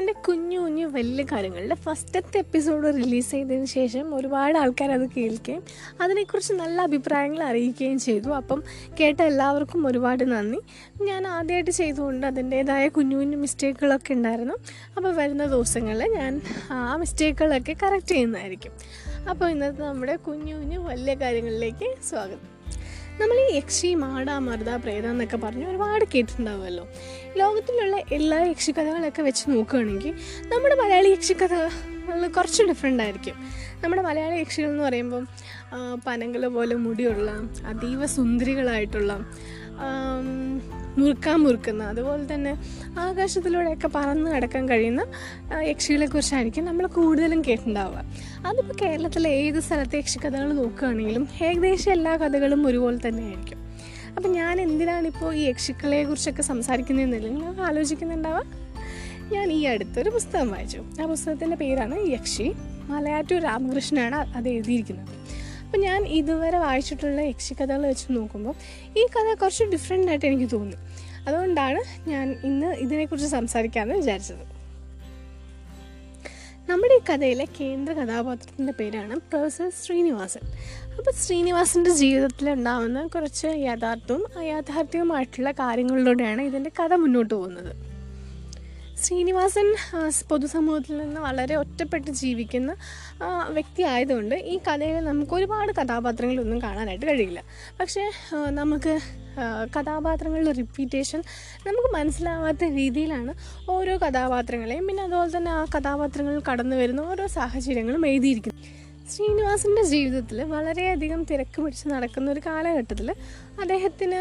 എന്റെ കുഞ്ഞു കുഞ്ഞു വലിയ കാര്യങ്ങളുടെ ഫസ്റ്റത്തെ എപ്പിസോഡ് റിലീസ് ചെയ്തതിന് ശേഷം ഒരുപാട് ആൾക്കാർ അത് കേൾക്കുകയും അതിനെക്കുറിച്ച് നല്ല അഭിപ്രായങ്ങൾ അറിയിക്കുകയും ചെയ്തു. അപ്പം കേട്ട എല്ലാവർക്കും ഒരുപാട് നന്ദി. ഞാൻ ആദ്യമായിട്ട് ചെയ്തുകൊണ്ട് അതിന്റേതായ കുഞ്ഞു കുഞ്ഞു മിസ്റ്റേക്കുകളൊക്കെ ഉണ്ടായിരുന്നു. അപ്പോൾ വരുന്ന ദിവസങ്ങളിൽ ഞാൻ ആ മിസ്റ്റേക്കുകളൊക്കെ കറക്റ്റ് ചെയ്യുന്നതായിരിക്കും. അപ്പോൾ ഇന്നത്തെ നമ്മുടെ കുഞ്ഞു കുഞ്ഞു വലിയ കാര്യങ്ങളിലേക്ക് സ്വാഗതം. നമ്മൾ ഈ യക്ഷി മാട മർദ പ്രേത എന്നൊക്കെ പറഞ്ഞ് ഒരുപാട് കേട്ടിട്ടുണ്ടാവുമല്ലോ. ലോകത്തിലുള്ള എല്ലാ യക്ഷിക്കഥകളൊക്കെ വെച്ച് നോക്കുകയാണെങ്കിൽ നമ്മുടെ മലയാളി യക്ഷിക്കഥ കുറച്ച് ഡിഫറെന്റ് ആയിരിക്കും. നമ്മുടെ മലയാളി യക്ഷികൾ എന്ന് പറയുമ്പം പനങ്ങൾ പോലെ മുടിയുള്ള അതീവ സുന്ദരികളായിട്ടുള്ള മുറുക്കാൻ മുറുക്കുന്ന അതുപോലെ തന്നെ ആകാശത്തിലൂടെയൊക്കെ പറന്ന് കിടക്കാൻ കഴിയുന്ന യക്ഷികളെക്കുറിച്ചായിരിക്കും നമ്മൾ കൂടുതലും കേട്ടിട്ടുണ്ടാവുക അതിപ്പോൾ കേരളത്തിലെ ഏത് സ്ഥലത്തെ യക്ഷിക്കഥകൾ നോക്കുകയാണെങ്കിലും ഏകദേശം എല്ലാ കഥകളും ഒരുപോലെ തന്നെയായിരിക്കും. അപ്പം ഞാൻ എന്തിനാണിപ്പോൾ ഈ യക്ഷിക്കളെക്കുറിച്ചൊക്കെ കുറിച്ചൊക്കെ സംസാരിക്കുന്നതെന്നില്ല നിങ്ങൾ ആലോചിക്കുന്നുണ്ടാവുക? ഞാൻ ഈ അടുത്തൊരു പുസ്തകം വായിച്ചു. ആ പുസ്തകത്തിന്റെ പേരാണ് യക്ഷി. മലയാറ്റൂർ രാമകൃഷ്ണനാണ് അത് എഴുതിയിരിക്കുന്നത്. അപ്പം ഞാൻ ഇതുവരെ വായിച്ചിട്ടുള്ള യക്ഷിക്കഥകൾ വെച്ച് നോക്കുമ്പോൾ ഈ കഥ കുറച്ച് ഡിഫറെന്റ് ആയിട്ട് എനിക്ക് തോന്നി അതുകൊണ്ടാണ് ഞാൻ ഇന്ന് ഇതിനെക്കുറിച്ച് സംസാരിക്കാമെന്ന് വിചാരിച്ചത്. നമ്മുടെ ഈ കഥയിലെ കേന്ദ്ര കഥാപാത്രത്തിന്റെ പേരാണ് പ്രൊഫസർ ശ്രീനിവാസൻ. അപ്പോൾ ശ്രീനിവാസന്റെ ജീവിതത്തിൽ ഉണ്ടാകുന്ന കുറച്ച് യാഥാർത്ഥ്യവും അയാഥാർത്ഥ്യവുമായിട്ടുള്ള കാര്യങ്ങളിലൂടെയാണ് ഇതിന്റെ കഥ മുന്നോട്ട് പോകുന്നത്. ശ്രീനിവാസൻ പൊതുസമൂഹത്തിൽ നിന്ന് വളരെ ഒറ്റപ്പെട്ട് ജീവിക്കുന്ന വ്യക്തി ആയതുകൊണ്ട് ഈ കഥയിൽ നമുക്ക് ഒരുപാട് കഥാപാത്രങ്ങളൊന്നും കാണാനായിട്ട് കഴിയില്ല. പക്ഷേ നമുക്ക് കഥാപാത്രങ്ങളുടെ റിപ്പീറ്റേഷൻ നമുക്ക് മനസ്സിലാവാത്ത രീതിയിലാണ് ഓരോ കഥാപാത്രങ്ങളെയും പിന്നെ അതുപോലെ തന്നെ ആ കഥാപാത്രങ്ങൾ കടന്നു വരുന്ന ഓരോ സാഹചര്യങ്ങളും എഴുതിയിരിക്കുന്നത്. ശ്രീനിവാസിന്റെ ജീവിതത്തിൽ വളരെയധികം തിരക്ക് പിടിച്ച് നടക്കുന്ന ഒരു കാലഘട്ടത്തിൽ അദ്ദേഹത്തിന്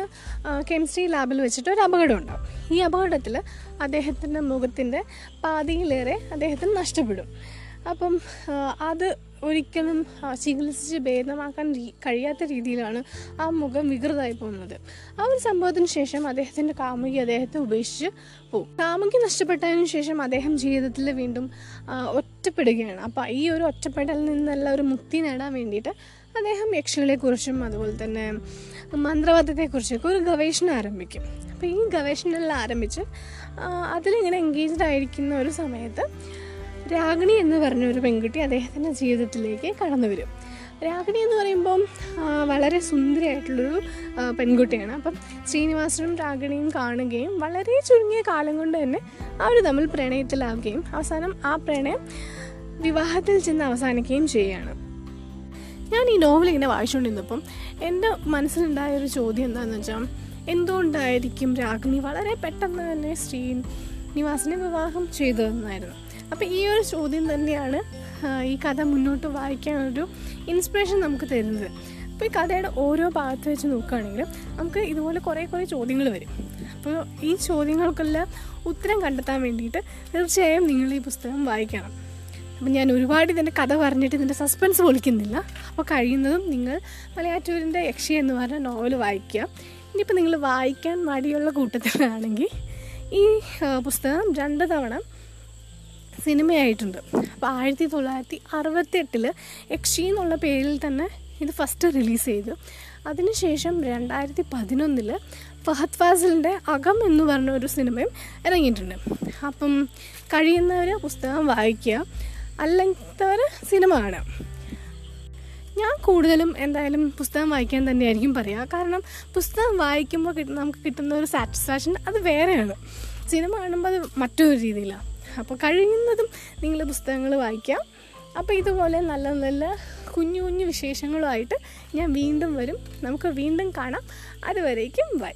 കെമിസ്ട്രി ലാബിൽ വെച്ചിട്ട് ഒരു അപകടം ഉണ്ടാവും. ഈ അപകടത്തിൽ അദ്ദേഹത്തിന്റെ മുഖത്തിന്റെ പാതിയിലേറെ അദ്ദേഹത്തിന് നഷ്ടപ്പെടും. അപ്പം അത് ഒരിക്കലും ചികിത്സിച്ച് ഭേദമാക്കാൻ കഴിയാത്ത രീതിയിലാണ് ആ മുഖം വികൃതമായി പോകുന്നത്. ആ ഒരു സംഭവത്തിന് ശേഷം അദ്ദേഹത്തിന്റെ കാമുകി അദ്ദേഹത്തെ ഉപേക്ഷിച്ച് പോകും. കാമുകി നഷ്ടപ്പെട്ടതിന് ശേഷം അദ്ദേഹം ജീവിതത്തിൽ വീണ്ടും ഒറ്റപ്പെടുകയാണ്. അപ്പോൾ ഈ ഒരു ഒറ്റപ്പെടലിൽ നിന്നെല്ലാം ഒരു മുക്തി നേടാൻ വേണ്ടിയിട്ട് അദ്ദേഹം യക്ഷികളെക്കുറിച്ചും അതുപോലെ തന്നെ മന്ത്രവാദത്തെക്കുറിച്ചൊക്കെ ഒരു ഗവേഷണം ആരംഭിക്കും. അപ്പോൾ ഈ ഗവേഷണമെല്ലാം ആരംഭിച്ച് അതിലിങ്ങനെ എൻഗേജ്ഡ് ആയിരിക്കുന്ന ഒരു സമയത്ത് രാഗിണി എന്ന് പറഞ്ഞ ഒരു പെൺകുട്ടി അദ്ദേഹത്തിന്റെ ജീവിതത്തിലേക്ക് കടന്നു വരും രാഗിണി എന്ന് പറയുമ്പം വളരെ സുന്ദരിയായിട്ടുള്ളൊരു പെൺകുട്ടിയാണ്. അപ്പം ശ്രീനിവാസനും രാഗിണിയും കാണുകയും വളരെ ചുരുങ്ങിയ കാലം കൊണ്ട് തന്നെ അവർ തമ്മിൽ പ്രണയത്തിലാവുകയും അവസാനം ആ പ്രണയം വിവാഹത്തിൽ ചെന്ന് അവസാനിക്കുകയും ചെയ്യുകയാണ്. ഞാൻ ഈ നോവൽ ഇങ്ങനെ വായിച്ചുകൊണ്ടിരുന്നപ്പം എന്റെ മനസ്സിലുണ്ടായ ഒരു ചോദ്യം എന്താണെന്ന് വെച്ചാൽ എന്തുകൊണ്ടായിരിക്കും രാഗിണി വളരെ പെട്ടെന്ന് തന്നെ ശ്രീനിവാസിനെ വിവാഹം ചെയ്തതെന്നായിരുന്നു. അപ്പോൾ ഈ ഒരു ചോദ്യം തന്നെയാണ് ഈ കഥ മുന്നോട്ട് വായിക്കാനൊരു ഇൻസ്പിറേഷൻ നമുക്ക് തരുന്നത്. അപ്പോൾ ഈ കഥയുടെ ഓരോ ഭാഗത്ത് വെച്ച് നോക്കുകയാണെങ്കിൽ നമുക്ക് ഇതുപോലെ കുറേ കുറേ ചോദ്യങ്ങൾ വരും. അപ്പോൾ ഈ ചോദ്യങ്ങൾക്കെല്ലാം ഉത്തരം കണ്ടെത്താൻ വേണ്ടിയിട്ട് തീർച്ചയായും നിങ്ങൾ ഈ പുസ്തകം വായിക്കണം. അപ്പം ഞാൻ ഒരുപാട് ഇതിന്റെ കഥ പറഞ്ഞിട്ട് ഇതിന്റെ സസ്പെൻസ് പൊളിക്കുന്നില്ല. അപ്പോൾ കഴിയുന്നതും നിങ്ങൾ മലയാറ്റൂരിന്റെ യക്ഷി എന്ന് പറഞ്ഞ നോവൽ വായിക്കുക. ഇനിയിപ്പോൾ നിങ്ങൾ വായിക്കാൻ മടിയുള്ള കൂട്ടത്തിലാണെങ്കിൽ ഈ പുസ്തകം രണ്ട് തവണ സിനിമയായിട്ടുണ്ട്. അപ്പോൾ ആയിരത്തി തൊള്ളായിരത്തി അറുപത്തെട്ടിൽ യക്ഷി എന്നുള്ള പേരിൽ തന്നെ ഇത് ഫസ്റ്റ് റിലീസ് ചെയ്തു. അതിനുശേഷം രണ്ടായിരത്തി പതിനൊന്നിൽ ഫഹദ് ഫാസിലിന്റെ അകം എന്ന് പറഞ്ഞ ഒരു സിനിമയും ഇറങ്ങിയിട്ടുണ്ട്. അപ്പം കഴിയുന്നവർ പുസ്തകം വായിക്കുക. അല്ലാത്തവർ സിനിമ കാണുക ഞാൻ കൂടുതലും എന്തായാലും പുസ്തകം വായിക്കാൻ തന്നെയായിരിക്കും പറയുക കാരണം പുസ്തകം വായിക്കുമ്പോൾ നമുക്ക് കിട്ടുന്ന ഒരു സാറ്റിസ്ഫാക്ഷൻ അത് വേറെയാണ്. സിനിമ കാണുമ്പോൾ അത് മറ്റൊരു രീതിയിലാണ് അപ്പോൾ കഴിയുന്നതും നിങ്ങൾ പുസ്തകങ്ങൾ വായിക്കാം. അപ്പോൾ ഇതുപോലെ നല്ല നല്ല കുഞ്ഞു കുഞ്ഞു വിശേഷങ്ങളുമായിട്ട് ഞാൻ വീണ്ടും വരും. നമുക്ക് വീണ്ടും കാണാം. അതുവരേക്കും ബൈ.